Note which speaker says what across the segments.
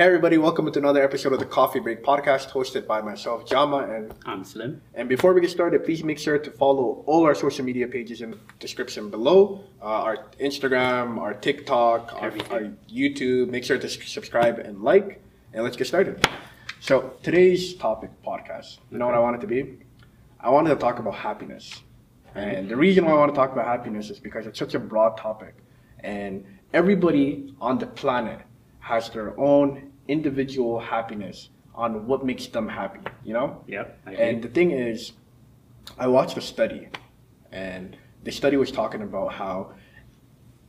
Speaker 1: Hey everybody, welcome to another episode of the Coffee Break Podcast hosted by myself, Jama, and
Speaker 2: I'm Slim.
Speaker 1: and before we get started, please make sure to follow all our social media pages in the description below. Uh, our Instagram, our TikTok, our, our YouTube. Make sure to subscribe and like, and let's get started. So today's topic podcast, you know what I want it to be? I wanted to talk about happiness. And the reason why I want to talk about happiness is because it's such a broad topic. And everybody on the planet has their own individual happiness on what makes them happy, you know?
Speaker 2: Yep. I.
Speaker 1: And the thing is, I watched a study, and the study was talking about how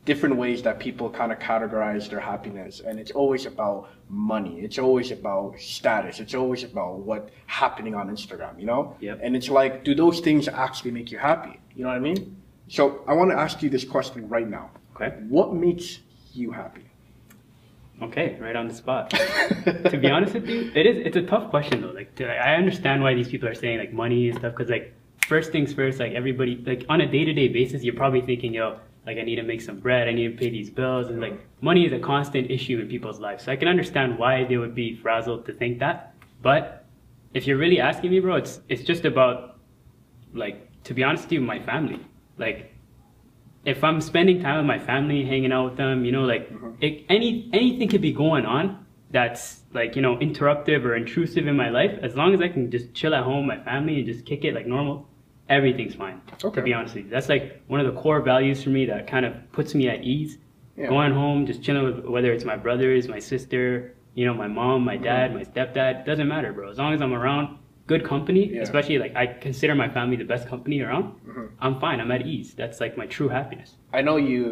Speaker 1: different ways that people kind of categorize their happiness, and it's always about money. It's always about status. It's always about what happening on Instagram, you know?
Speaker 2: Yep.
Speaker 1: And it's like, do those things actually make you happy? You know what I mean? So I want to ask you this question right now.
Speaker 2: Okay.
Speaker 1: What makes you happy?
Speaker 2: Okay, right on the spot. to be honest with you, it is it's a tough question though. Like to, I understand why these people are saying like money and stuff because like first things first, like everybody like on a day to day basis, you're probably thinking, yo, like I need to make some bread, I need to pay these bills, and like money is a constant issue in people's lives. So I can understand why they would be frazzled to think that. But if you're really asking me, bro, it's it's just about like to be honest with you, my family. Like if I'm spending time with my family, hanging out with them, you know, like mm-hmm. it, any anything could be going on that's like you know interruptive or intrusive in my life. As long as I can just chill at home, with my family, and just kick it like normal, everything's fine.
Speaker 1: Okay.
Speaker 2: To be honest with you, that's like one of the core values for me that kind of puts me at ease.
Speaker 1: Yeah.
Speaker 2: Going home, just chilling with whether it's my brothers, my sister, you know, my mom, my dad, mm-hmm. my stepdad. Doesn't matter, bro. As long as I'm around good company,
Speaker 1: Yeah.
Speaker 2: especially like I consider my family the best company around. Mm-hmm. I'm fine. I'm at ease. That's like my true happiness.
Speaker 1: I know you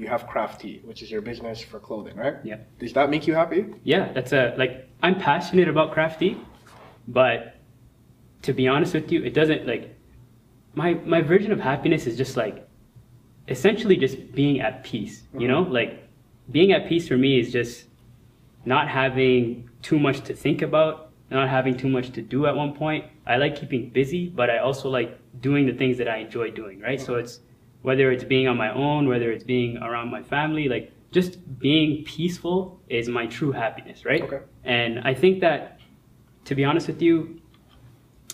Speaker 1: you have CRAPH.T, which is your business for clothing, right?
Speaker 2: Yep.
Speaker 1: Does that make you happy?
Speaker 2: Yeah, that's a like I'm passionate about CRAPH.T, but to be honest with you, it doesn't like my my version of happiness is just like essentially just being at peace. You mm-hmm. know, like being at peace for me is just not having too much to think about, not having too much to do at one point. I like keeping busy, but I also like doing the things that I enjoy doing, right? So it's whether it's being on my own, whether it's being around my family, like just being peaceful is my true happiness, right?
Speaker 1: Okay.
Speaker 2: And I think that to be honest with you,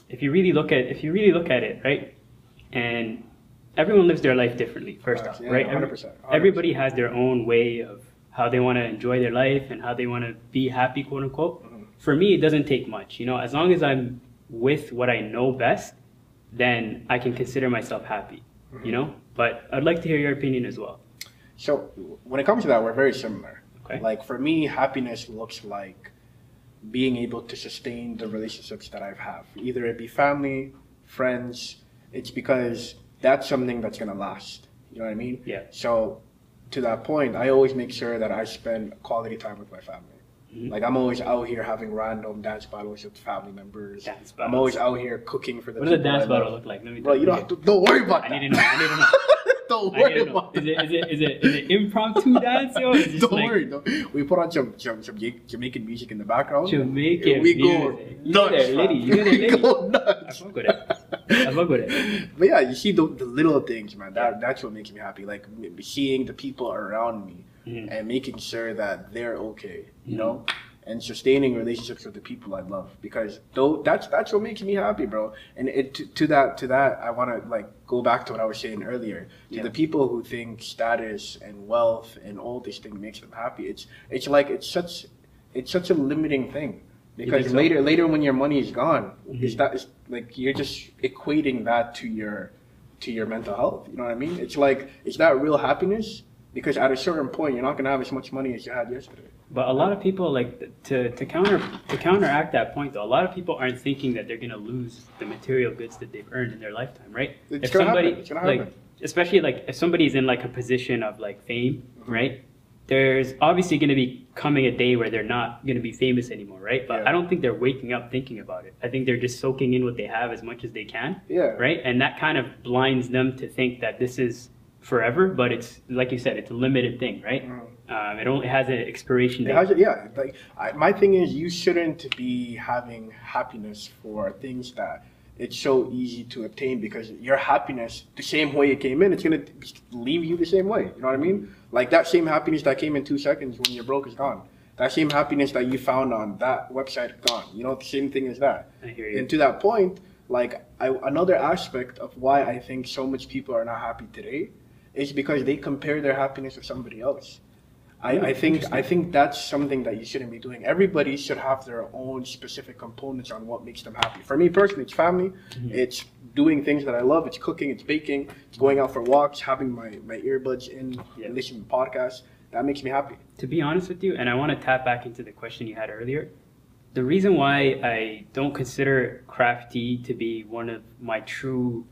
Speaker 2: if you really look at if you really look at it, right? And everyone lives their life differently, first off,
Speaker 1: yeah,
Speaker 2: right?
Speaker 1: 100%, 100%.
Speaker 2: Everybody has their own way of how they want to enjoy their life and how they want to be happy, quote unquote. For me, it doesn't take much. You know, as long as I'm with what I know best, then I can consider myself happy. You know, but I'd like to hear your opinion as well.
Speaker 1: So when it comes to that, we're very similar.
Speaker 2: Okay.
Speaker 1: Like for me, happiness looks like being able to sustain the relationships that I've have, either it be family, friends. It's because that's something that's gonna last. You know what I mean?
Speaker 2: Yeah.
Speaker 1: So to that point, I always make sure that I spend quality time with my family.
Speaker 2: Mhm.
Speaker 1: Like I'm always out here having random dance battles with family members.
Speaker 2: Dance
Speaker 1: I'm always out here cooking for the.
Speaker 2: What does a dance battle look like? Let me.
Speaker 1: Bro, you don't have to, don't worry about
Speaker 2: I
Speaker 1: that.
Speaker 2: need to know. I need to know.
Speaker 1: don't worry about
Speaker 2: Is it is it is it is it impromptu dance? Is
Speaker 1: Don't
Speaker 2: like
Speaker 1: worry. We put on some, some some Jamaican music in the background.
Speaker 2: Jamaican
Speaker 1: we go
Speaker 2: music.
Speaker 1: Nuts.
Speaker 2: lady. You
Speaker 1: we go
Speaker 2: I
Speaker 1: nuts.
Speaker 2: fuck with it. I fuck with it.
Speaker 1: But yeah, you see the, the little things, man. That that's what makes me happy. Like seeing the people around me
Speaker 2: Mhm.
Speaker 1: and making sure that they're okay. You
Speaker 2: Mhm.
Speaker 1: know. And sustaining relationships with the people I love because though that's that's what makes me happy, bro. And it to, to that to that I want to like go back to what I was saying earlier. To
Speaker 2: Yeah.
Speaker 1: the people who think status and wealth and all this thing makes them happy, it's it's like it's such it's such a limiting thing because
Speaker 2: so?
Speaker 1: later later when your money is gone,
Speaker 2: Mhm.
Speaker 1: is that is like you're just equating that to your to your mental health. You know what I mean? It's like is that real happiness? Because at a certain point, you're not gonna have as much money as you had yesterday.
Speaker 2: But a lot of people like to to counter to counteract that point though. A lot of people aren't thinking that they're gonna lose the material goods that they've earned in their lifetime, right?
Speaker 1: It's. It's gonna
Speaker 2: like especially like if somebody's in like a position of like fame,
Speaker 1: Mm-hmm.
Speaker 2: right? There's obviously gonna be coming a day where they're not gonna be famous anymore, right? But
Speaker 1: Yeah.
Speaker 2: I don't think they're waking up thinking about it. I think they're just soaking in what they have as much as they can.
Speaker 1: Yeah.
Speaker 2: right? And that kind of blinds them to think that this is forever, but it's like you said, it's a limited thing, right? Um, it only has an expiration
Speaker 1: It
Speaker 2: date.
Speaker 1: yeah. Like I, my thing is, you shouldn't be having happiness for things that it's so easy to obtain because your happiness, the same way it came in, it's gonna leave you the same way. You know what I mean? Like that same happiness that came in two seconds when you're broke is gone. That same happiness that you found on that website gone. You know, the same thing as that.
Speaker 2: I hear you.
Speaker 1: And to that point, like I, another aspect of why I think so much people are not happy today is because they compare their happiness with somebody else. I, I think I think that's something that you shouldn't be doing. Everybody should have their own specific components on what makes them happy. For me personally, it's family, mm-hmm. it's doing things that I love, it's cooking, it's baking, it's going out for walks, having my, my earbuds in,
Speaker 2: Yeah.
Speaker 1: listening to podcasts. That makes me happy.
Speaker 2: to be honest with you, and I want to tap back into the question you had earlier. The reason why I don't consider CRAPH.T to be one of my true,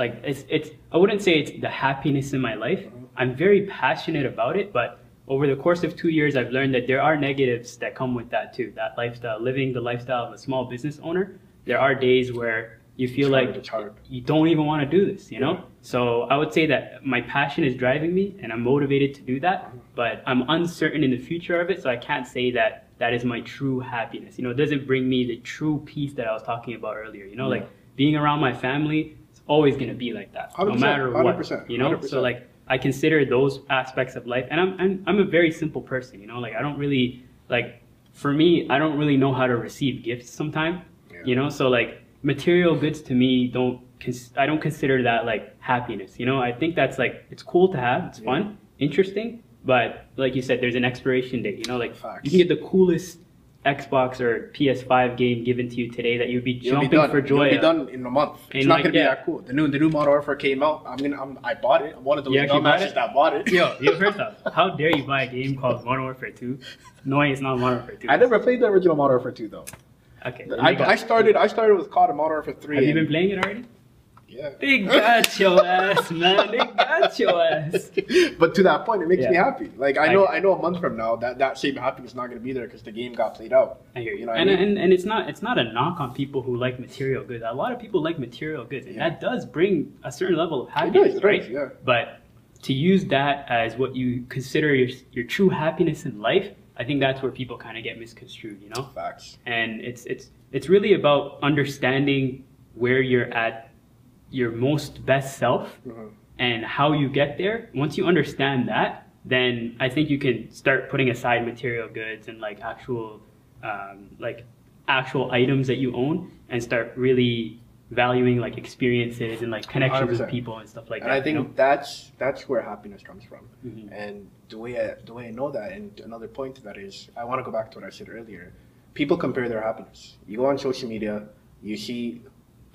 Speaker 2: like it's it's I wouldn't say it's the happiness in my life. I'm very passionate about it, but over the course of two years, I've learned that there are negatives that come with that too. That lifestyle, living the lifestyle of a small business owner, there are days where you feel
Speaker 1: It's
Speaker 2: like you don't even want to do this, you know?
Speaker 1: Yeah.
Speaker 2: So I would say that my passion is driving me and I'm motivated to do that, but I'm uncertain in the future of it, so I can't say that that is my true happiness. You know, it doesn't bring me the true peace that I was talking about earlier, you know?
Speaker 1: Yeah.
Speaker 2: Like being around my family, always going to be like that, no matter what,
Speaker 1: 100%,
Speaker 2: you know?
Speaker 1: 100%.
Speaker 2: So like I consider those aspects of life and I'm, I'm I'm a very simple person, you know? Like I don't really like for me, I don't really know how to receive gifts sometimes
Speaker 1: Yeah.
Speaker 2: you know so like material goods to me don't cons- i don't consider that like happiness you know i think that's like it's cool to have it's
Speaker 1: Yeah.
Speaker 2: fun interesting but like you said there's an expiration date you know like
Speaker 1: Facts.
Speaker 2: you can get the coolest xbox or ps5 game given to you today that you'd be jumping
Speaker 1: be
Speaker 2: for joy
Speaker 1: It'll be done in a month. It's
Speaker 2: And
Speaker 1: not
Speaker 2: like,
Speaker 1: gonna be
Speaker 2: yeah.
Speaker 1: that cool. The new the new Modern Warfare came out. I'm gonna I'm, I bought it. I'm one of those
Speaker 2: You actually bought
Speaker 1: dumbasses that bought it.
Speaker 2: yo yo first off how dare you buy a game called modern warfare 2 knowing it's not modern warfare 2
Speaker 1: I never played the original Modern Warfare 2 though.
Speaker 2: okay
Speaker 1: I, I started I started with COD and Modern Warfare 3.
Speaker 2: have you been playing it already
Speaker 1: Yeah.
Speaker 2: they got your ass man they got your ass
Speaker 1: but to that point, it makes
Speaker 2: Yeah.
Speaker 1: me happy. Like I
Speaker 2: I
Speaker 1: know
Speaker 2: it.
Speaker 1: I know a month from now that that same happiness is not gonna be there because the game got played out.
Speaker 2: I hear you.
Speaker 1: You know what I
Speaker 2: and,
Speaker 1: mean?
Speaker 2: and and it's not it's not a knock on people who like material goods. A lot of people like material goods, and
Speaker 1: Yeah.
Speaker 2: that does bring a certain level of happiness,
Speaker 1: does,
Speaker 2: right?
Speaker 1: does, yeah.
Speaker 2: But to use that as what you consider your your true happiness in life, I think that's where people kind of get misconstrued, you know.
Speaker 1: Facts.
Speaker 2: And it's it's it's really about understanding where you're at your most best self
Speaker 1: Mhm.
Speaker 2: and how you get there. Once you understand that, then I think you can start putting aside material goods and like actual, um, like actual items that you own, and start really valuing like experiences and like connections with
Speaker 1: 100%.
Speaker 2: people and stuff like that.
Speaker 1: and
Speaker 2: that.
Speaker 1: I think
Speaker 2: you know?
Speaker 1: that's that's where happiness comes from.
Speaker 2: Mhm.
Speaker 1: And the way I, the way I know that, and another point to that is, I want to go back to what I said earlier. People compare their happiness. You go on social media, you see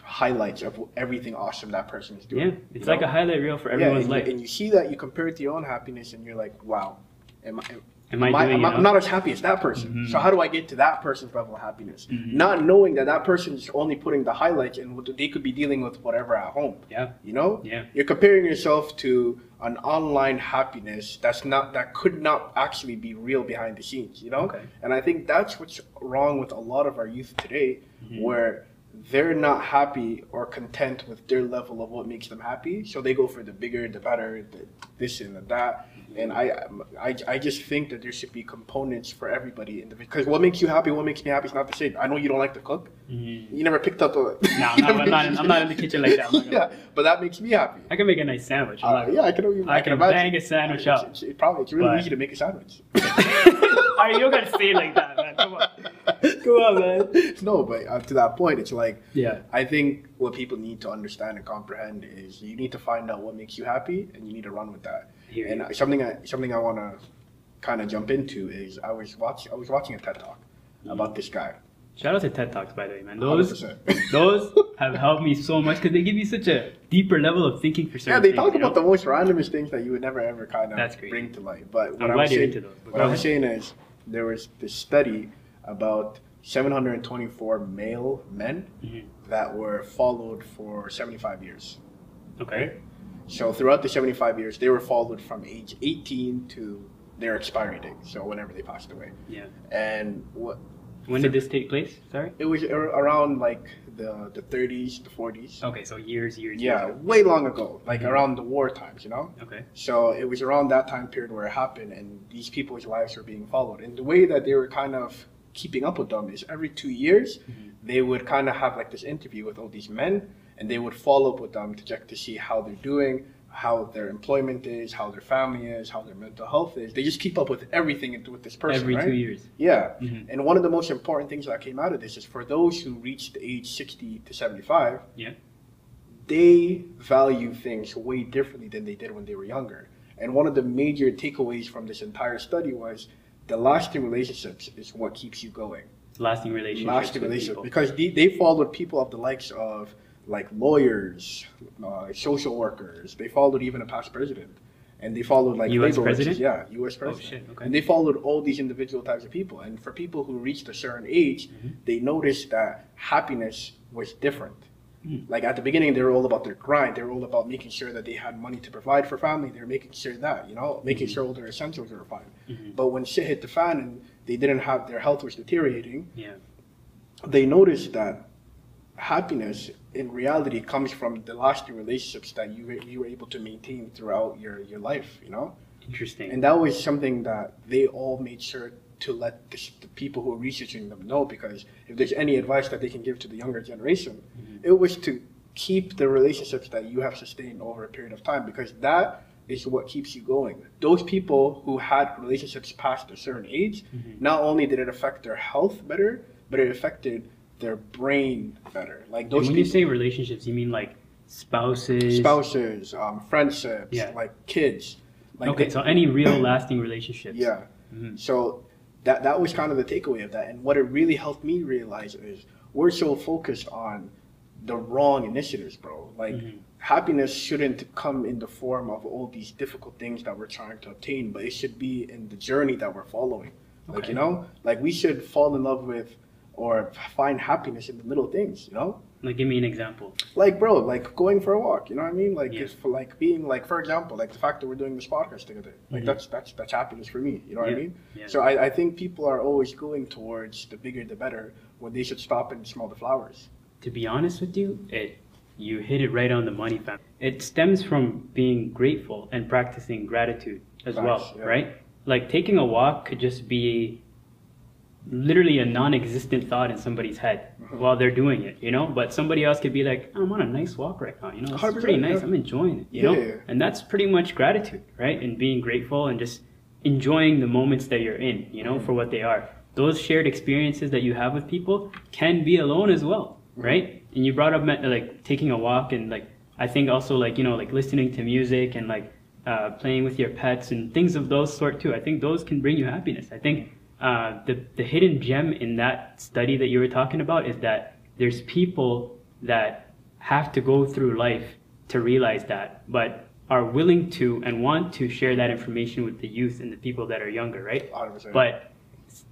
Speaker 1: highlights of everything awesome that person is doing.
Speaker 2: yeah, it's like
Speaker 1: know?
Speaker 2: a highlight reel for
Speaker 1: yeah,
Speaker 2: everyone's
Speaker 1: and,
Speaker 2: life.
Speaker 1: You, and you see that you compare it to your own happiness, and you're like, wow, am I?
Speaker 2: Am I
Speaker 1: am I,
Speaker 2: doing
Speaker 1: am I-? I'm not as happy as that person.
Speaker 2: Mhm.
Speaker 1: So how do I get to that person's level of happiness?
Speaker 2: Mhm.
Speaker 1: Not knowing that that person is only putting the highlights, and what they could be dealing with whatever at home.
Speaker 2: Yeah.
Speaker 1: You know.
Speaker 2: Yeah.
Speaker 1: You're comparing yourself to an online happiness that's not that could not actually be real behind the scenes. You know.
Speaker 2: Okay.
Speaker 1: And I think that's what's wrong with a lot of our youth today,
Speaker 2: Mhm.
Speaker 1: where they're not happy or content with their level of what makes them happy. So they go for the bigger, the better, the this and the that. And I, I, I just think that there should be components for everybody. in the Because what makes you happy, what makes me happy is not the same. I know you don't like to cook.
Speaker 2: Mhm.
Speaker 1: You never picked up a.
Speaker 2: No, I'm not, I'm, not in, I'm not in the kitchen like that. I'm not gonna-
Speaker 1: yeah, but that makes me happy.
Speaker 2: I can make a nice sandwich.
Speaker 1: Uh, yeah, I can. only-
Speaker 2: I can
Speaker 1: imagine.
Speaker 2: bang a sandwich
Speaker 1: It's-
Speaker 2: out.
Speaker 1: It's, it probably it's really
Speaker 2: But-
Speaker 1: easy to make a sandwich.
Speaker 2: Are you gonna say it like that, man? Come on, come on, man.
Speaker 1: no, but uh, to that point, it's like
Speaker 2: Yeah.
Speaker 1: I think what people need to understand and comprehend is you need to find out what makes you happy, and you need to run with that.
Speaker 2: Hear
Speaker 1: And
Speaker 2: you.
Speaker 1: uh, something I something I want to kind of jump into is I was watching I was watching a TED talk about this guy.
Speaker 2: Shout out to TED Talks, by the way, man. Those
Speaker 1: 100%.
Speaker 2: those have helped me so much because they give you such a deeper level of thinking for certain
Speaker 1: Yeah, they
Speaker 2: things,
Speaker 1: talk
Speaker 2: you know?
Speaker 1: about the most randomest things that you would never ever kind of
Speaker 2: That's crazy.
Speaker 1: bring to light. But what
Speaker 2: I'm
Speaker 1: I
Speaker 2: glad
Speaker 1: was saying,
Speaker 2: into those, but
Speaker 1: what I was saying is there was this study about 724 male men
Speaker 2: Mhm.
Speaker 1: that were followed for 75 years.
Speaker 2: Okay.
Speaker 1: So throughout the 75 years, they were followed from age 18 to their expiry date. So whenever they passed away,
Speaker 2: Yeah.
Speaker 1: and what
Speaker 2: When did this take place? Sorry.
Speaker 1: it was ar- around like the the 30s, the 40s.
Speaker 2: Okay, so years, years.
Speaker 1: Yeah,
Speaker 2: years.
Speaker 1: way long ago, like
Speaker 2: Mhm.
Speaker 1: around the war times, you know.
Speaker 2: Okay.
Speaker 1: So it was around that time period where it happened, and these people's lives were being followed. And the way that they were kind of keeping up with them is every two years,
Speaker 2: Mhm.
Speaker 1: they would kind of have like this interview with all these men, and they would follow up with them to check to see how they're doing, how their employment is, how their family is, how their mental health is. They just keep up with everything with this person.
Speaker 2: Every
Speaker 1: right?
Speaker 2: two years.
Speaker 1: Yeah.
Speaker 2: Mhm.
Speaker 1: And one of the most important things that came out of this is for those who reach the age 60 to 75,
Speaker 2: Yeah.
Speaker 1: they value things way differently than they did when they were younger. And one of the major takeaways from this entire study was the lasting relationships is what keeps you going.
Speaker 2: Lasting relationships.
Speaker 1: Lasting relationships because they, they followed people of the likes of like lawyers, uh, social workers. They followed even a past president, and they followed like
Speaker 2: US
Speaker 1: workers.
Speaker 2: president?
Speaker 1: Yeah, U.S.
Speaker 2: Oh
Speaker 1: president.
Speaker 2: shit. Okay.
Speaker 1: And they followed all these individual types of people. And for people who reached a certain age,
Speaker 2: Mhm.
Speaker 1: they noticed that happiness was different.
Speaker 2: Mm.
Speaker 1: Like at the beginning, they were all about their grind. They were all about making sure that they had money to provide for family. They were making sure that, you know, making
Speaker 2: Mhm.
Speaker 1: sure all their essentials were fine.
Speaker 2: Mhm.
Speaker 1: But when shit hit the fan and they didn't have their health was deteriorating,
Speaker 2: Yeah.
Speaker 1: they noticed that happiness in reality comes from the lasting relationships that you were- you were able to maintain throughout your, your life, you know?
Speaker 2: Interesting.
Speaker 1: And that was something that they all made sure to let the, the people who are researching them know because if there's any advice that they can give to the younger generation,
Speaker 2: Mhm.
Speaker 1: it was to keep the relationships that you have sustained over a period of time because that is what keeps you going. Those people who had relationships past a certain age,
Speaker 2: Mhm.
Speaker 1: not only did it affect their health better, but it affected their brain better. Like those
Speaker 2: when you say relationships, you mean like spouses?
Speaker 1: spouses, um, friendships,
Speaker 2: Yeah.
Speaker 1: like kids. Like
Speaker 2: okay,
Speaker 1: they-
Speaker 2: so any real lasting relationships.
Speaker 1: yeah.
Speaker 2: Mhm.
Speaker 1: So that that was kind of the takeaway of that. And what it really helped me realize is we're so focused on the wrong initiatives, bro. Like
Speaker 2: Mhm.
Speaker 1: happiness shouldn't come in the form of all these difficult things that we're trying to obtain, but it should be in the journey that we're following.
Speaker 2: Okay.
Speaker 1: Like you know, like we should fall in love with or find happiness in the little things, you know?
Speaker 2: Like, give me an example.
Speaker 1: Like bro, like going for a walk, you know what I mean? Like
Speaker 2: Yeah.
Speaker 1: for like being like for example, like the fact that we're doing this podcast together. Like
Speaker 2: Mhm.
Speaker 1: that's that's that's happiness for me. You know what
Speaker 2: Yeah.
Speaker 1: I mean?
Speaker 2: Yeah.
Speaker 1: So I, I think people are always going towards the bigger the better when they should stop and smell the flowers.
Speaker 2: to be honest with you, it you hit it right on the money, fam. It stems from being grateful and practicing gratitude as
Speaker 1: Facts,
Speaker 2: well, right? Like taking a walk could just be literally a non-existent thought in somebody's head
Speaker 1: Mhm.
Speaker 2: while they're doing it, you know. But somebody else could be like, "I'm on a nice walk right now, you know. It's pretty nice. I'm enjoying it, you
Speaker 1: Yeah,
Speaker 2: know." And that's pretty much gratitude, right? And being grateful and just enjoying the moments that you're in, you know,
Speaker 1: Mhm.
Speaker 2: for what they are. Those shared experiences that you have with people can be alone as well,
Speaker 1: Mhm.
Speaker 2: right? And you brought up like taking a walk and like I think also like you know like listening to music and like uh, playing with your pets and things of those sort too. I think those can bring you happiness. I think uh, the the hidden gem in that study that you were talking about is that there's people that have to go through life to realize that, but are willing to and want to share that information with the youth and the people that are younger, right?
Speaker 1: 100%.
Speaker 2: But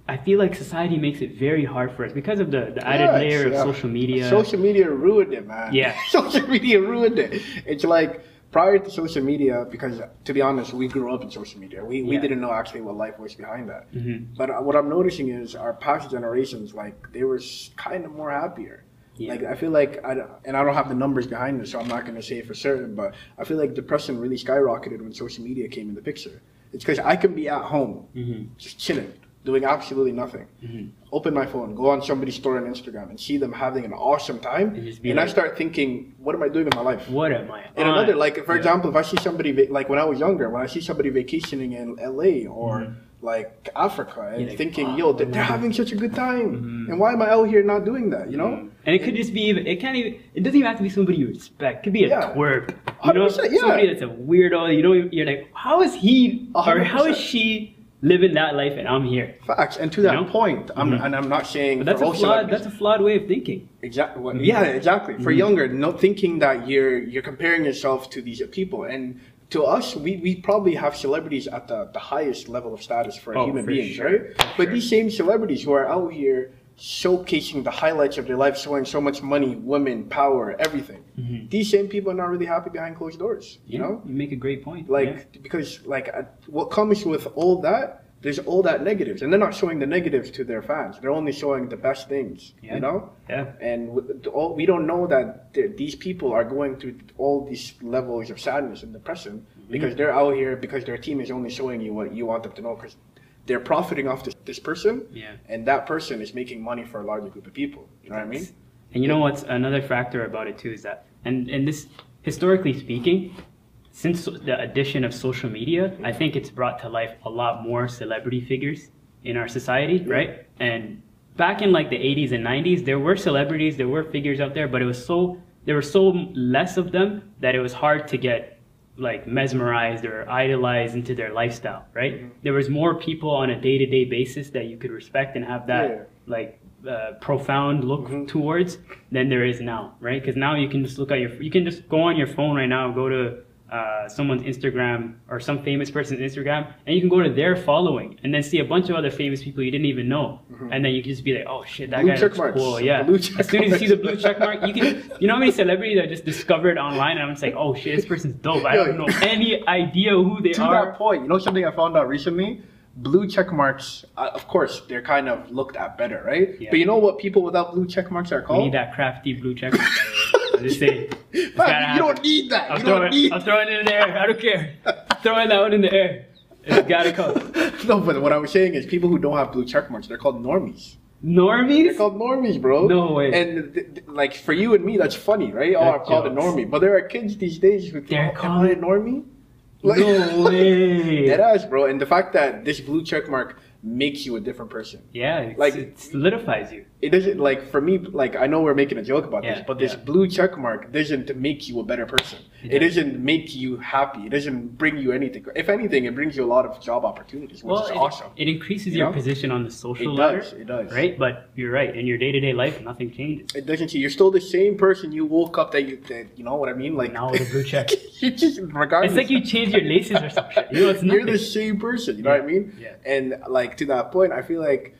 Speaker 2: I feel like society makes it very hard for us because of the, the added layer of
Speaker 1: yeah.
Speaker 2: social media.
Speaker 1: Social media ruined it, man.
Speaker 2: Yeah.
Speaker 1: social media ruined it. It's like prior to social media, because to be honest, we grew up in social media. We, we
Speaker 2: Yeah.
Speaker 1: didn't know actually what life was behind that.
Speaker 2: Mhm.
Speaker 1: But uh, what I'm noticing is our past generations, like they were kind of more happier.
Speaker 2: Yeah.
Speaker 1: Like I feel like I and I don't have the numbers behind this, so I'm not gonna say for certain. But I feel like depression really skyrocketed when social media came in the picture. It's because I can be at home,
Speaker 2: Mhm.
Speaker 1: just chilling, doing absolutely nothing.
Speaker 2: Mhm.
Speaker 1: Open my phone, go on somebody's story on Instagram, and see them having an awesome time,
Speaker 2: And
Speaker 1: and I start thinking, what am I doing in my life?
Speaker 2: What am I?
Speaker 1: And
Speaker 2: on?
Speaker 1: another, like for
Speaker 2: Yeah.
Speaker 1: example, if I see somebody va- like when I was younger, when I see somebody vacationing in LA or
Speaker 2: Mhm.
Speaker 1: like Africa, and
Speaker 2: like,
Speaker 1: thinking,
Speaker 2: "Wow."
Speaker 1: yo, they're, they're having such a good time,
Speaker 2: Mhm.
Speaker 1: and why am I out here not doing that? You know?
Speaker 2: Mhm. And it could just be even. It can't even. It doesn't even have to be somebody you respect. It could be a
Speaker 1: Yeah.
Speaker 2: twerp. You know,
Speaker 1: 100%, yeah.
Speaker 2: somebody that's a weirdo. You know, you're like, how is he or how is she living that life and I'm here?
Speaker 1: Facts. And to
Speaker 2: You
Speaker 1: that
Speaker 2: know?
Speaker 1: point, I'm
Speaker 2: Mhm.
Speaker 1: and I'm not saying
Speaker 2: But that's a flawed. That's a flawed way of thinking.
Speaker 1: Exactly. Well,
Speaker 2: Mhm.
Speaker 1: Yeah, exactly. For
Speaker 2: Mhm.
Speaker 1: younger, not thinking that you're you're comparing yourself to these people, and to us, we, we probably have celebrities at the, the highest level of status for
Speaker 2: Oh,
Speaker 1: human
Speaker 2: for
Speaker 1: beings,
Speaker 2: sure.
Speaker 1: right?
Speaker 2: For
Speaker 1: But
Speaker 2: sure.
Speaker 1: these same celebrities who are out here showcasing the highlights of their life, showing so much money, women, power, everything.
Speaker 2: Mhm.
Speaker 1: These same people are not really happy behind closed doors. You know,
Speaker 2: you make a great point.
Speaker 1: like
Speaker 2: yeah.
Speaker 1: because like uh, what comes with all that there's all that negatives and they're not showing the negatives to their fans they're only showing the best things
Speaker 2: Yeah.
Speaker 1: you know
Speaker 2: yeah.
Speaker 1: and with all, we don't know that these people are going through all these levels of sadness and depression
Speaker 2: Mm-hmm.
Speaker 1: because they're out here because their team is only showing you what you want them to know because they're profiting off this, this person
Speaker 2: Yeah.
Speaker 1: and that person is making money for a larger group of people you know what i mean
Speaker 2: And you know what's another factor about it too is that, and and this historically speaking, since the addition of social media, I think it's brought to life a lot more celebrity figures in our society, right? And back in like the 80s and 90s, there were celebrities, there were figures out there, but it was so there were so less of them that it was hard to get like mesmerized or idolized into their lifestyle, right?
Speaker 1: Mm-hmm.
Speaker 2: There was more people on a day-to-day basis that you could respect and have that
Speaker 1: Yeah.
Speaker 2: like uh, profound look
Speaker 1: Mhm.
Speaker 2: towards than there is now, right? Because now you can just look at your, you can just go on your phone right now, go to uh, someone's Instagram or some famous person's Instagram, and you can go to their following and then see a bunch of other famous people you didn't even know, and then you can just be like, oh shit, that
Speaker 1: Mm-hmm. Blue
Speaker 2: guy
Speaker 1: check
Speaker 2: looks
Speaker 1: marks.
Speaker 2: cool, yeah.
Speaker 1: Blue check
Speaker 2: as soon as you see the blue check mark, you can, you know how many celebrities I just discovered online, and I'm just like, oh shit, this person's dope. I don't know any idea who they
Speaker 1: to
Speaker 2: are.
Speaker 1: that point, you know something I found out recently? Blue check marks, uh, of course, they're kind of looked at better, right?
Speaker 2: Yeah.
Speaker 1: But you know what people without blue check marks are
Speaker 2: We
Speaker 1: called?
Speaker 2: need that CRAPH.T blue check mark. by the. I'm just saying.
Speaker 1: Man, you don't need that.
Speaker 2: I'm
Speaker 1: you
Speaker 2: throwing,
Speaker 1: don't need.
Speaker 2: I'm throwing it in the air. I don't care. throwing that one in the air. It's gotta come.
Speaker 1: no, but what I was saying is people who don't have blue check marks, they're called normies.
Speaker 2: Normies?
Speaker 1: They're called normies, bro.
Speaker 2: No way.
Speaker 1: And th- th- like for you and me, that's funny, right? Oh, I'm called a normie. But there are kids these days who
Speaker 2: They're
Speaker 1: Am
Speaker 2: called-
Speaker 1: a normie?
Speaker 2: No way.
Speaker 1: Dead ass, bro. And the fact that this blue check mark makes you a different person.
Speaker 2: Yeah,
Speaker 1: Like-
Speaker 2: it solidifies you.
Speaker 1: It doesn't like for me. Like I know we're making a joke about this, but this
Speaker 2: yeah.
Speaker 1: blue check mark doesn't make you a better person.
Speaker 2: It
Speaker 1: It
Speaker 2: does.
Speaker 1: doesn't make you happy. It doesn't bring you anything. If anything, it brings you a lot of job opportunities, which
Speaker 2: Well,
Speaker 1: is
Speaker 2: it,
Speaker 1: awesome.
Speaker 2: it increases
Speaker 1: You
Speaker 2: your
Speaker 1: know?
Speaker 2: position on the social
Speaker 1: It
Speaker 2: ladder.
Speaker 1: does. It does.
Speaker 2: Right? But you're right. In your day to day life, nothing changes.
Speaker 1: It doesn't. Change. You're still the same person you woke up that you. That, you know what I mean? Like
Speaker 2: Now with a blue check.
Speaker 1: you just regardless.
Speaker 2: It's like you change your laces or something. You know, it's
Speaker 1: You're the same person. You know what I mean?
Speaker 2: Yeah.
Speaker 1: And like to that point, I feel like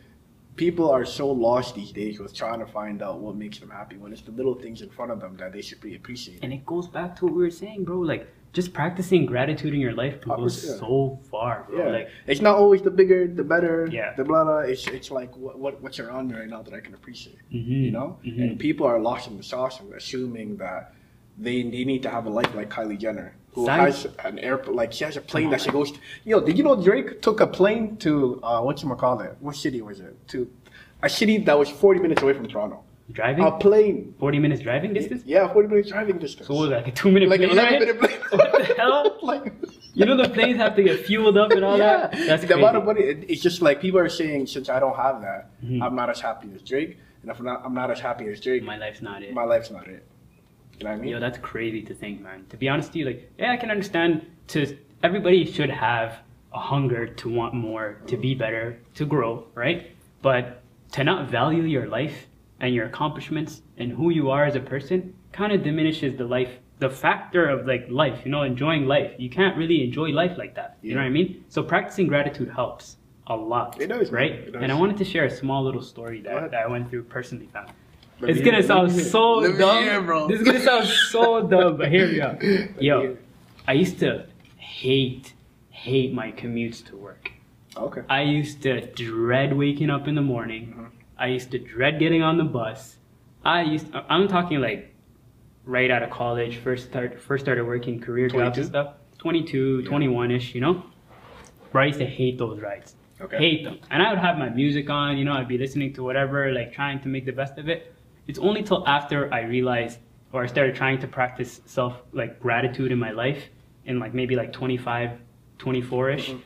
Speaker 1: people are so lost these days with trying to find out what makes them happy when it's the little things in front of them that they should be appreciating.
Speaker 2: And it goes back to what we were saying, bro. Like, just practicing gratitude in your life can go
Speaker 1: 100%.
Speaker 2: so far, bro.
Speaker 1: Yeah,
Speaker 2: Like,
Speaker 1: it's not always the bigger, the better,
Speaker 2: Yeah.
Speaker 1: the blah blah. It's it's like what, what what's around me right now that I can appreciate.
Speaker 2: mhm,
Speaker 1: You know,
Speaker 2: mhm.
Speaker 1: and people are lost in the sauce and assuming that they they need to have a life like Kylie Jenner, who has an airport like she has a plane that she goes. To, yo, did you know Drake took a plane to uh, what you call it? What city was it? To a city that was forty minutes away from Toronto.
Speaker 2: driving?
Speaker 1: A plane.
Speaker 2: 40 minutes driving distance?
Speaker 1: Yeah, forty minutes driving distance.
Speaker 2: So what like a two minute
Speaker 1: like
Speaker 2: plane
Speaker 1: eleven minute plane.
Speaker 2: What the hell?
Speaker 1: like.
Speaker 2: You know the planes have to get fueled up and all
Speaker 1: yeah,
Speaker 2: that? That's
Speaker 1: the
Speaker 2: crazy.
Speaker 1: amount of money. It, it's just like people are saying, since I don't have that,
Speaker 2: Mhm.
Speaker 1: I'm not as happy as Drake, and if I'm not, I'm not as happy as Drake,
Speaker 2: My life's not it.
Speaker 1: my life's not it. You know what I mean?
Speaker 2: Yo, that's crazy to think, man. To be honest with you, like, yeah, I can understand. To everybody should have a hunger to want more, to be better, to grow, right? But to not value your life and your accomplishments and who you are as a person kind of diminishes the life, the factor of like life. You know, enjoying life. You can't really enjoy life like that. You know what I mean? So practicing gratitude helps a lot.
Speaker 1: It does,
Speaker 2: right?
Speaker 1: It does.
Speaker 2: And I wanted to share a small little story that, that I went through personally, fam.
Speaker 1: Let
Speaker 2: It's gonna
Speaker 1: hear-
Speaker 2: sound so
Speaker 1: let
Speaker 2: dumb.
Speaker 1: hear.
Speaker 2: This is gonna sound so dumb, but here we go. Yo. I used to hate, hate my commutes to work.
Speaker 1: Okay.
Speaker 2: I used to dread waking up in the morning.
Speaker 1: Mhm.
Speaker 2: I used to dread getting on the bus. I used, I'm talking like right out of college, first start, first started working career jobs
Speaker 1: 22?
Speaker 2: and stuff. 22,
Speaker 1: Yeah.
Speaker 2: 21 ish, you know? Where I used to hate those rides
Speaker 1: Okay.
Speaker 2: hate them. And I would have my music on, you know, I'd be listening to whatever, like trying to make the best of it. It's only till after I realized or I started trying to practice self like gratitude in my life in like maybe like 25, 24ish.
Speaker 1: Mhm.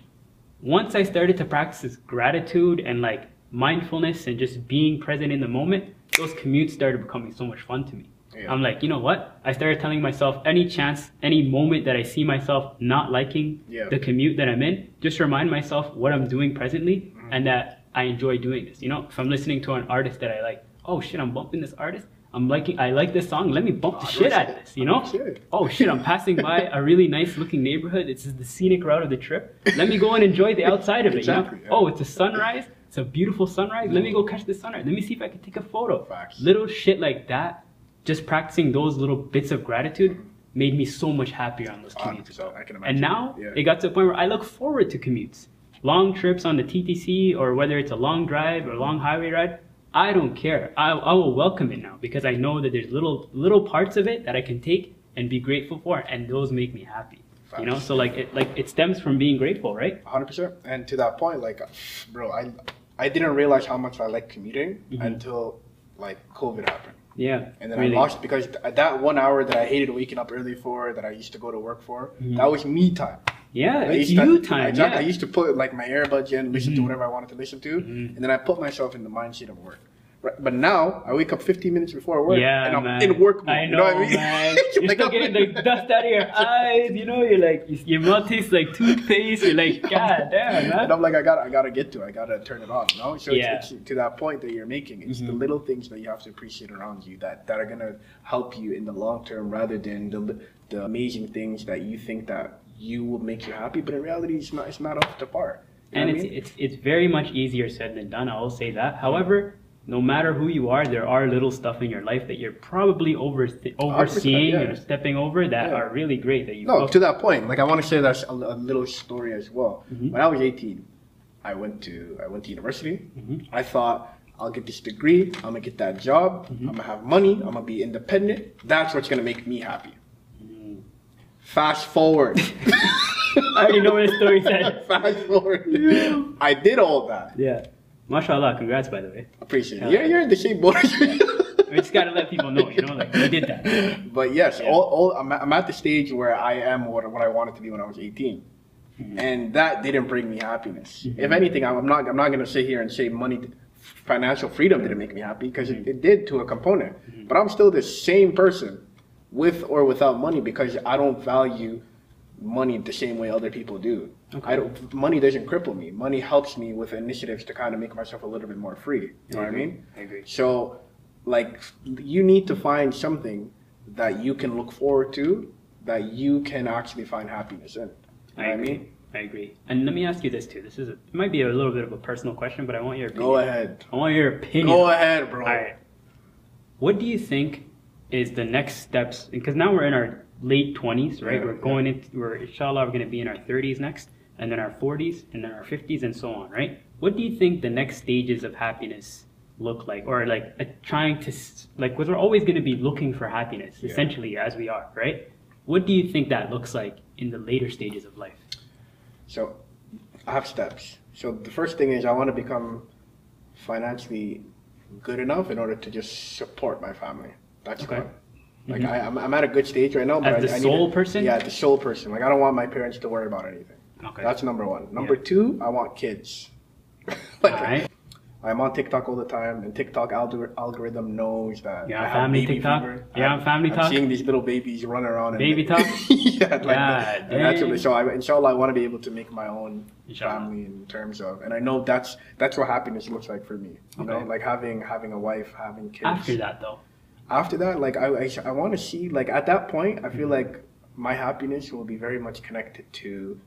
Speaker 2: Once I started to practice this gratitude and like mindfulness and just being present in the moment, those commutes started becoming so much fun to me.
Speaker 1: Yeah.
Speaker 2: I'm like, you know what? I started telling myself any chance, any moment that I see myself not liking
Speaker 1: Yeah.
Speaker 2: the commute that I'm in, just remind myself what I'm doing presently
Speaker 1: Mhm.
Speaker 2: and that I enjoy doing this. You know, if I'm listening to an artist that I like, oh shit, I'm bumping this artist. I'm liking, I like this song. Let me bump the
Speaker 1: Oh,
Speaker 2: shit of this. You know?
Speaker 1: Shit.
Speaker 2: Oh shit, I'm passing by a really nice looking neighborhood. This is the scenic route of the trip. Let me go and enjoy the outside of it.
Speaker 1: Exactly,
Speaker 2: you
Speaker 1: yeah.
Speaker 2: Oh, it's a sunrise. It's a beautiful sunrise. Let me go catch the sunrise. Let me see if I can take a photo.
Speaker 1: Facts.
Speaker 2: Little shit like that. Just practicing those little bits of gratitude made me so much happier on those commutes.
Speaker 1: 100%, I can imagine.
Speaker 2: And now
Speaker 1: Yeah.
Speaker 2: it got to a point where I look forward to commutes. Long trips on the TTC or whether it's a long drive or long highway ride, I don't care. I, I will welcome it now because I know that there's little little parts of it that I can take and be grateful for, and those make me happy. You know, so like it like it stems from being grateful, right?
Speaker 1: hundred percent. And to that point, like, bro, I I didn't realize how much I like commuting
Speaker 2: Mhm.
Speaker 1: until like COVID happened.
Speaker 2: Yeah.
Speaker 1: And then
Speaker 2: really.
Speaker 1: I lost because th- that one hour that I hated waking up early for, that I used to go to work for,
Speaker 2: Mhm.
Speaker 1: that was me time.
Speaker 2: Yeah,
Speaker 1: I
Speaker 2: it's
Speaker 1: used to-
Speaker 2: you time.
Speaker 1: I
Speaker 2: Yeah.
Speaker 1: used to put like my earbuds in, listen to
Speaker 2: Mhm.
Speaker 1: whatever I wanted to listen to,
Speaker 2: Mhm.
Speaker 1: and then I put myself in the mindset of work. Right. But now I wake up 15 minutes before work,
Speaker 2: Yeah,
Speaker 1: and I'm
Speaker 2: man.
Speaker 1: in work mode.
Speaker 2: I
Speaker 1: you
Speaker 2: know,
Speaker 1: know what I mean?
Speaker 2: man. You're
Speaker 1: Like,
Speaker 2: still getting the dust out of your eyes. You know, you're like your mouth tastes like toothpaste. You're like, God damn,
Speaker 1: And. I'm like, I got, I gotta get to, it. I gotta turn it on. You know, so
Speaker 2: Yeah.
Speaker 1: it's, it's to that point that you're making. It's the
Speaker 2: Mhm.
Speaker 1: little things that you have to appreciate around you that that are gonna help you in the long term, rather than the the amazing things that you think that you will make you happy, but in reality, it's not. It's not up to par. You
Speaker 2: And
Speaker 1: what I
Speaker 2: it's
Speaker 1: mean?
Speaker 2: it's it's very much easier said than done. I will say that. However. No matter who you are, there are little stuff in your life that you're probably over overseeing
Speaker 1: yeah.
Speaker 2: or stepping over that
Speaker 1: Yeah.
Speaker 2: are really great. That you
Speaker 1: No, to that point, like I want to share that a, a little story as well.
Speaker 2: Mhm.
Speaker 1: When I was 18, I went to I went to university.
Speaker 2: Mhm.
Speaker 1: I thought I'll get this degree. I'm gonna get that job.
Speaker 2: Mhm.
Speaker 1: I'm gonna have money. I'm gonna be independent. That's what's gonna make me happy. Fast forward.
Speaker 2: I already know what the story said.
Speaker 1: Fast forward. I did all that.
Speaker 2: Yeah. Mashallah, congrats by the way.
Speaker 1: Appreciate it.
Speaker 2: Yeah.
Speaker 1: You're, you're in the same boat. as me.
Speaker 2: We just gotta let people know, you know, like we did that.
Speaker 1: But yes,
Speaker 2: Yeah.
Speaker 1: all, all I'm, at- I'm at the stage where I am what, what I wanted to be when I was 18,
Speaker 2: Mhm.
Speaker 1: and that didn't bring me happiness.
Speaker 2: Mhm.
Speaker 1: If anything, I'm not I'm not gonna sit here and say money, financial freedom didn't make me happy because
Speaker 2: Mhm.
Speaker 1: it, it did to a component.
Speaker 2: Mhm.
Speaker 1: But I'm still the same person, with or without money, because I don't value money the same way other people do.
Speaker 2: Okay.
Speaker 1: I don't. Money doesn't cripple me. Money helps me with initiatives to kind of make myself a little bit more free. You know what I mean?
Speaker 2: I agree.
Speaker 1: So, like, you need to find something that you can look forward to, that you can actually find happiness in. You know
Speaker 2: I
Speaker 1: what I
Speaker 2: agree.
Speaker 1: mean?
Speaker 2: I agree. And let me ask you this too. This is a, it might be a little bit of a personal question, but I want your opinion.
Speaker 1: Go ahead.
Speaker 2: I want your opinion.
Speaker 1: Go ahead, bro.
Speaker 2: All right. What do you think is the next steps? Because now we're in our late twenties, right?
Speaker 1: Yeah,
Speaker 2: we're going into we're inshallah we're going to be in our thirties next, and then our forties, and then our fifties, and so on, right? What do you think the next stages of happiness look like, or like uh, trying to like? Because we're always going to be looking for happiness,
Speaker 1: Yeah.
Speaker 2: essentially, as we are, right? What do you think that looks like in the later stages of life?
Speaker 1: So, I have steps. So, the first thing is I want to become financially good enough in order to just support my family. That's
Speaker 2: Okay.
Speaker 1: one. Like,
Speaker 2: Mhm.
Speaker 1: I, I'm, I'm at a good stage right now, but
Speaker 2: As
Speaker 1: I,
Speaker 2: the
Speaker 1: I
Speaker 2: sole
Speaker 1: to-
Speaker 2: person?
Speaker 1: Yeah, the sole person. Like, I don't want my parents to worry about anything.
Speaker 2: Okay.
Speaker 1: That's number one. Number
Speaker 2: Yeah.
Speaker 1: two, I want kids. like,
Speaker 2: All right.
Speaker 1: I'm on TikTok all the time, and TikTok algor- algorithm knows that.
Speaker 2: You're
Speaker 1: I
Speaker 2: family
Speaker 1: baby
Speaker 2: TikTok?
Speaker 1: fever.
Speaker 2: You're
Speaker 1: I'm-
Speaker 2: family
Speaker 1: I'm
Speaker 2: talk?
Speaker 1: seeing these little babies run around. And
Speaker 2: Baby talk?
Speaker 1: yeah, like
Speaker 2: God
Speaker 1: that. What, so I, inshallah, I want to be able to make my own
Speaker 2: Inshallah.
Speaker 1: family in terms of, and I know that's that's what happiness looks like for me. You know,
Speaker 2: Okay.
Speaker 1: like having having a wife, having kids.
Speaker 2: After that, though.
Speaker 1: After that, like I I, I want to see like at that point, I feel like my happiness will be very much connected to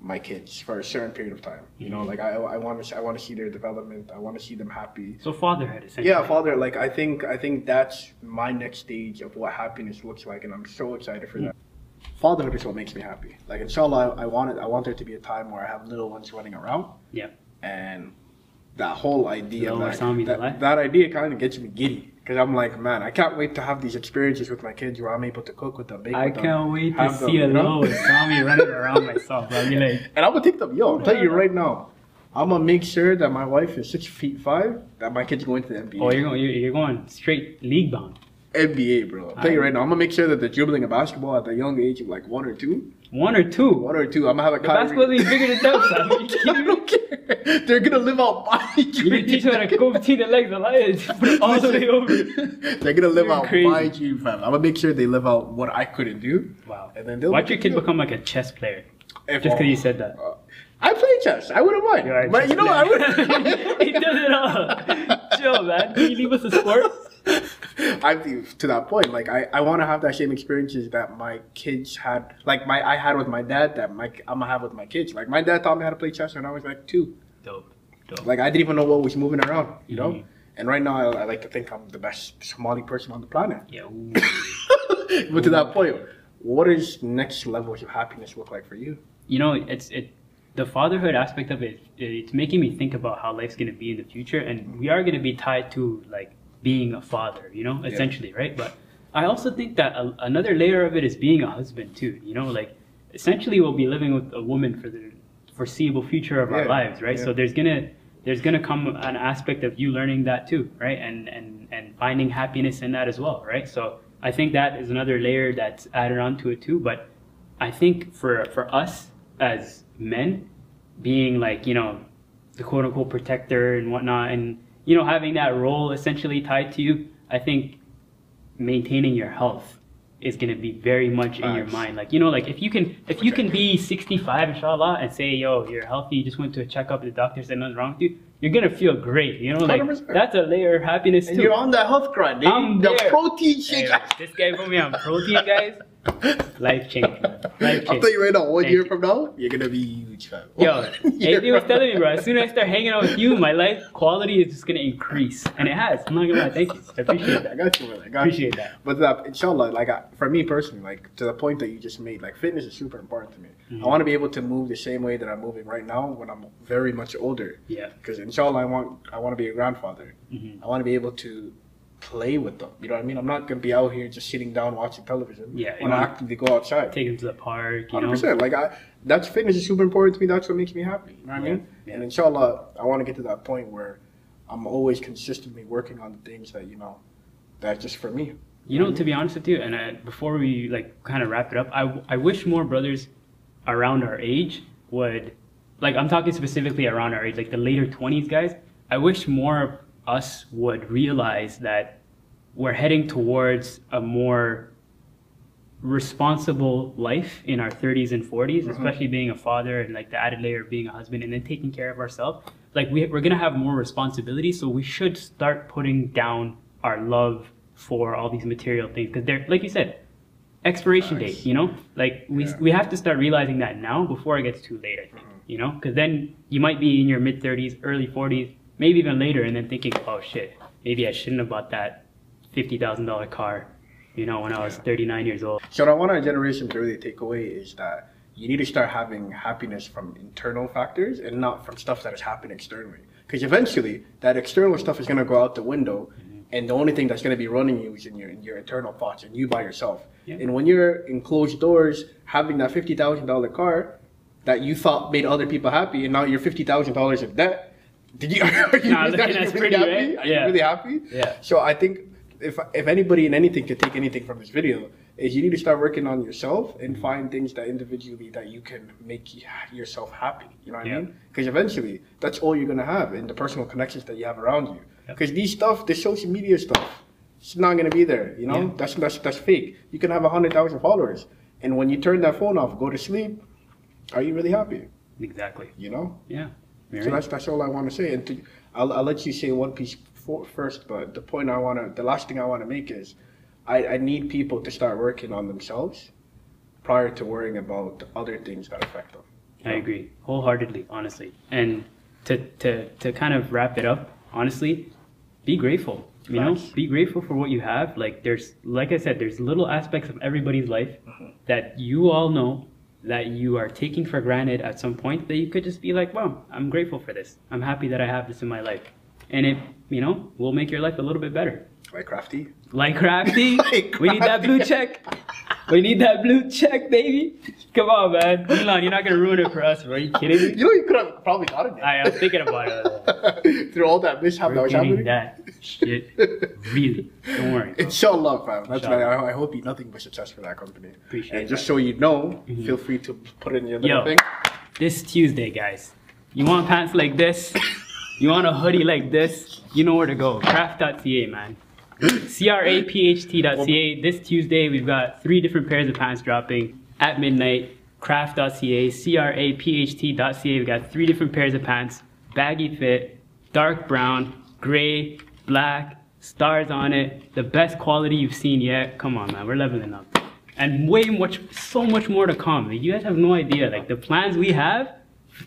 Speaker 1: my kids for a certain period of time. You know,
Speaker 2: Mhm.
Speaker 1: like I I want to I want to see their development. I want to see them happy.
Speaker 2: So fatherhood, essentially.
Speaker 1: Yeah, father. Like I think I think that's my next stage of what happiness looks like, and I'm so excited for that. Fatherhood is what makes me happy. Like inshallah, I, I want it. I want there to be a time where I have little ones running around.
Speaker 2: Yeah.
Speaker 1: And that whole idea, that, that, that idea kind of gets me giddy because I'm like, man, I can't wait to have these experiences with my kids where I'm able to cook with them, bake
Speaker 2: I
Speaker 1: with
Speaker 2: can't wait to
Speaker 1: have them,
Speaker 2: see a little Tommy running around myself. I'll be like,
Speaker 1: And I'm gonna take them. Yo, I'm telling you right now. I'm gonna make sure that my wife is six feet five. That my kids go into the NBA.
Speaker 2: oh, you're going, you're going straight league bound.
Speaker 1: NBA, bro. I'm telling you right now. I'm gonna make sure that they're dribbling a basketball at the young age of like one or two.
Speaker 2: One or two.
Speaker 1: One or two. I'm gonna have a
Speaker 2: The basketball league bigger than that, son. Are you kidding me?
Speaker 1: don't care. They're gonna live out my
Speaker 2: You can teach them how to go between the legs of lions. Put it all the way over.
Speaker 1: They're gonna live
Speaker 2: You're
Speaker 1: out
Speaker 2: crazy.
Speaker 1: my dream, fam. I'm gonna make sure they live out what I couldn't do,
Speaker 2: Wow.
Speaker 1: and then they'll
Speaker 2: Watch your kid
Speaker 1: good.
Speaker 2: become like a chess player.
Speaker 1: If
Speaker 2: Just because you said that.
Speaker 1: Uh, I play chess. I wouldn't mind.
Speaker 2: You're
Speaker 1: but you know what? I would.
Speaker 2: he does it all. Chill, man. Can you leave us a sport?
Speaker 1: I think to that point, like I, I want to have that same experiences that my kids had, like my I had with my dad. That my I'm gonna have with my kids. Like my dad taught me how to play chess when I was like two.
Speaker 2: Dope. Dope.
Speaker 1: Like I didn't even know what was moving around, you know.
Speaker 2: Mhm.
Speaker 1: And right now, I, I like to think I'm the best Somali person on the planet.
Speaker 2: Yeah.
Speaker 1: but to that point, what does next levels of happiness look like for you?
Speaker 2: you know it's it the fatherhood aspect of it it's making me think about how life's going to be in the future and we are going to be tied to like being a father you know
Speaker 1: Yeah.
Speaker 2: essentially right but i also think that a, another layer of it is being a husband too you know like essentially we'll be living with a woman for the foreseeable future of our lives right
Speaker 1: yeah.
Speaker 2: so there's going to there's gonna come an aspect of you learning that too, right? And and and finding happiness in that as well, right? So I think that is another layer that's added onto it too. But I think for for us as men, being like you know the quote unquote protector and whatnot, and you know having that role essentially tied to you, I think maintaining your health is going to be very much in your mind. Like you know, like if you can if you can be 65 inshallah and say yo you're healthy, you just went to a checkup, the doctor said nothing wrong with you, you're gonna feel great. You know, like
Speaker 1: 100%.
Speaker 2: that's a layer of happiness
Speaker 1: And
Speaker 2: too.
Speaker 1: you're on the health grind, eh?
Speaker 2: I'm
Speaker 1: the
Speaker 2: there.
Speaker 1: protein
Speaker 2: Hey,
Speaker 1: shake.
Speaker 2: this guy put me on protein, guys. Life changing. Life
Speaker 1: I'll
Speaker 2: changing.
Speaker 1: tell you right now, one
Speaker 2: Thank
Speaker 1: year
Speaker 2: you.
Speaker 1: from now, you're gonna be huge, fam.
Speaker 2: Yo,
Speaker 1: Year
Speaker 2: was telling me, bro. As soon as I start hanging out with you, my life quality is just gonna increase, and it has. I'm not gonna lie. Thank you. I appreciate that.
Speaker 1: I got you, man. I got
Speaker 2: Appreciate
Speaker 1: you.
Speaker 2: that.
Speaker 1: But uh, inshallah, like I, for me personally, like to the point that you just made, like fitness is super important to me.
Speaker 2: Mhm.
Speaker 1: I want to be able to move the same way that I'm moving right now when I'm very much older.
Speaker 2: Yeah.
Speaker 1: Because inshallah, I want I want to be a grandfather.
Speaker 2: Mhm.
Speaker 1: I want to be able to play with them. You know what I mean? I'm not gonna be out here just sitting down watching television.
Speaker 2: Yeah,
Speaker 1: When I actively go outside.
Speaker 2: Take them to the park.
Speaker 1: Hundred percent. Like I, that's fitness is super important to me. That's what makes me happy. You know what I mean?
Speaker 2: yeah.
Speaker 1: And inshallah, I want to get to that point where I'm always consistently working on the things that you know, that's just for me.
Speaker 2: You know, to be honest with you, and I, before we like kind of wrap it up, I, I wish more brothers around our age would, like I'm talking specifically around our age, like the later 20s guys. I wish more us would realize that we're heading towards a more responsible life in our 30s and 40s,
Speaker 1: Mhm.
Speaker 2: especially being a father and like the added layer of being a husband and then taking care of ourselves. Like we, we're gonna have more responsibility, so we should start putting down our love for all these material things because they're like you said, expiration
Speaker 1: Nice.
Speaker 2: date. You know, like we
Speaker 1: Yeah.
Speaker 2: we have to start realizing that now before it gets too late. I think you know because then you might be in your mid 30s, early 40s, maybe even later, and then thinking, oh shit, maybe I shouldn't have bought that fifty thousand dollar car. You know, when I was 39 years old.
Speaker 1: So what I want our generation to really take away is that you need to start having happiness from internal factors and not from stuff that is happening externally. Because eventually, that external stuff is going to go out the window, mm-hmm. and the only thing that's going to be running you is in your in your internal thoughts and you by yourself.
Speaker 2: Yeah.
Speaker 1: And when you're in closed doors, having that fifty thousand dollar car that you thought made other people happy, and now you're fifty thousand dollars in debt. Did you? Are you,
Speaker 2: Nah,
Speaker 1: are you
Speaker 2: that's
Speaker 1: really happy?
Speaker 2: right?
Speaker 1: Are
Speaker 2: Yeah.
Speaker 1: you really happy?
Speaker 2: Yeah.
Speaker 1: So I think if if anybody and anything could take anything from this video, is you need to start working on yourself and find things that individually that you can make yourself happy. You know what
Speaker 2: Yeah.
Speaker 1: I mean? Because eventually, that's all you're gonna have in the personal connections that you have around you. Because these stuff, the social media stuff, it's not gonna be there. You know,
Speaker 2: Yeah.
Speaker 1: that's that's that's fake. You can have a hundred thousand followers, and when you turn that phone off, go to sleep. Are you really happy?
Speaker 2: Exactly.
Speaker 1: You know.
Speaker 2: Yeah. You're
Speaker 1: So that's that's all I want to say. And to, I'll, I'll let you say one piece for, first, but the point I want to, the last thing I want to make is, I, I need people to start working on themselves prior to worrying about other things that affect them.
Speaker 2: I agree wholeheartedly, honestly. And to to to kind of wrap it up, honestly, be grateful. You know, be grateful for what you have. Like there's, like I said, there's little aspects of everybody's life
Speaker 1: Mm-hmm.
Speaker 2: that you all know that you are taking for granted at some point that you could just be like, wow, I'm grateful for this. I'm happy that I have this in my life, and it, you know, will make your life a little bit better.
Speaker 1: Like CRAPH.T?
Speaker 2: Like CRAPH.T,
Speaker 1: Like
Speaker 2: we need that blue check. We need that blue check, baby. Come on, man. Elon, you're not gonna ruin it for us, bro. Are you kidding me?
Speaker 1: You know, you could have probably gotten it.
Speaker 2: I am thinking about it.
Speaker 1: Through all that mishap that was happening.
Speaker 2: that shit. Really. Don't worry. bro.
Speaker 1: Inshallah, fam. That's
Speaker 2: Inshallah.
Speaker 1: why I, hope you nothing but success for that company.
Speaker 2: Appreciate it.
Speaker 1: And just
Speaker 2: that.
Speaker 1: so you know,
Speaker 2: Mhm.
Speaker 1: feel free to put in your little
Speaker 2: Yo.
Speaker 1: thing.
Speaker 2: This Tuesday, guys. You want pants like this? You want a hoodie like this? You know where to go. crapht.ca, man. C-R-A-P-H-T.ca. This Tuesday, we've got three different pairs of pants dropping at midnight. crapht.ca, C-R-A-P-H-T.ca. We've got three different pairs of pants. Baggy fit, dark brown, gray, black, stars on it. The best quality you've seen yet. Come on, man. We're leveling up. And way much, so much more to come. You guys have no idea. Like, the plans we have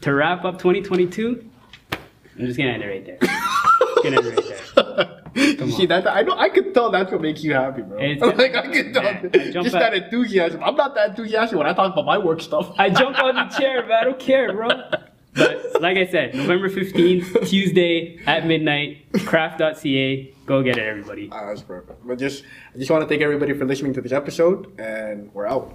Speaker 2: to wrap up 2022, I'm just gonna end it right there. Gonna end it right there.
Speaker 1: See that? I know. I could tell that's what makes you happy, bro.
Speaker 2: It's-
Speaker 1: like I could tell.
Speaker 2: Man, I
Speaker 1: just
Speaker 2: at-
Speaker 1: that enthusiasm. I'm not that enthusiastic when I talk about my work stuff.
Speaker 2: I jump on the chair, but I don't care, bro. But like I said, November 15th, Tuesday at midnight, crapht.ca. Go get it, everybody.
Speaker 1: Ah, that's perfect. But just, I just want to thank everybody for listening to this episode, and we're out.